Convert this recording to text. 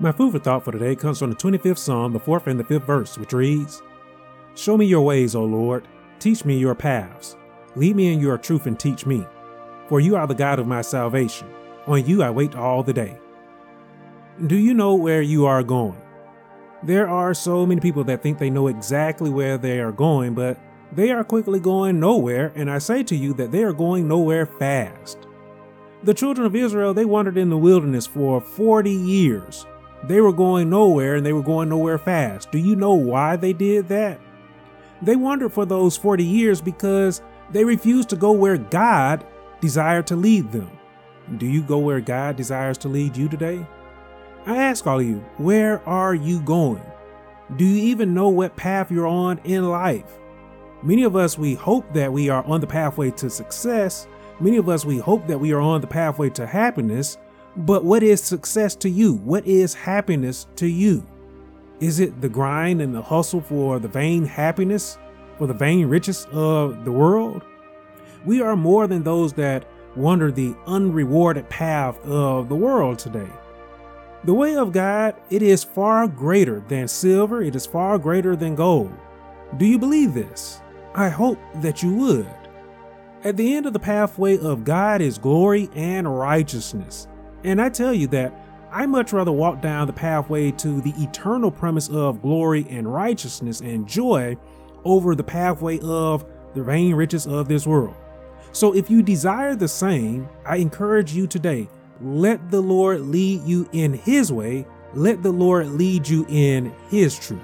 My food for thought for today comes from the 25th Psalm, the 4th and the 5th verse, which reads Show me your ways, O Lord. Teach me your paths. Lead me in your truth and teach me. For you are the God of my salvation. On you I wait all the day. Do you know where you are going? There are so many people that think they know exactly where they are going, but they are quickly going nowhere, and I say to you that they are going nowhere fast. The children of Israel, they wandered in the wilderness for 40 years. They were going nowhere and they were going nowhere fast. Do you know why they did that? They wandered for those 40 years because they refused to go where God desired to lead them. Do you go where God desires to lead you today? I ask all of you, where are you going? Do you even know what path you're on in life? Many of us, we hope that we are on the pathway to success. Many of us, we hope that we are on the pathway to happiness. But what is success to you? What is happiness to you? Is it the grind and the hustle for the vain happiness, for the vain riches of the world? We are more than those that wander the unrewarded path of the world today. The way of God, it is far greater than silver, it is far greater than gold. Do you believe this? I hope that you would. At the end of the pathway of God is glory and righteousness. And I tell you that I much rather walk down the pathway to the eternal promise of glory and righteousness and joy over the pathway of the vain riches of this world. So if you desire the same, I encourage you today let the Lord lead you in His way, let the Lord lead you in His truth.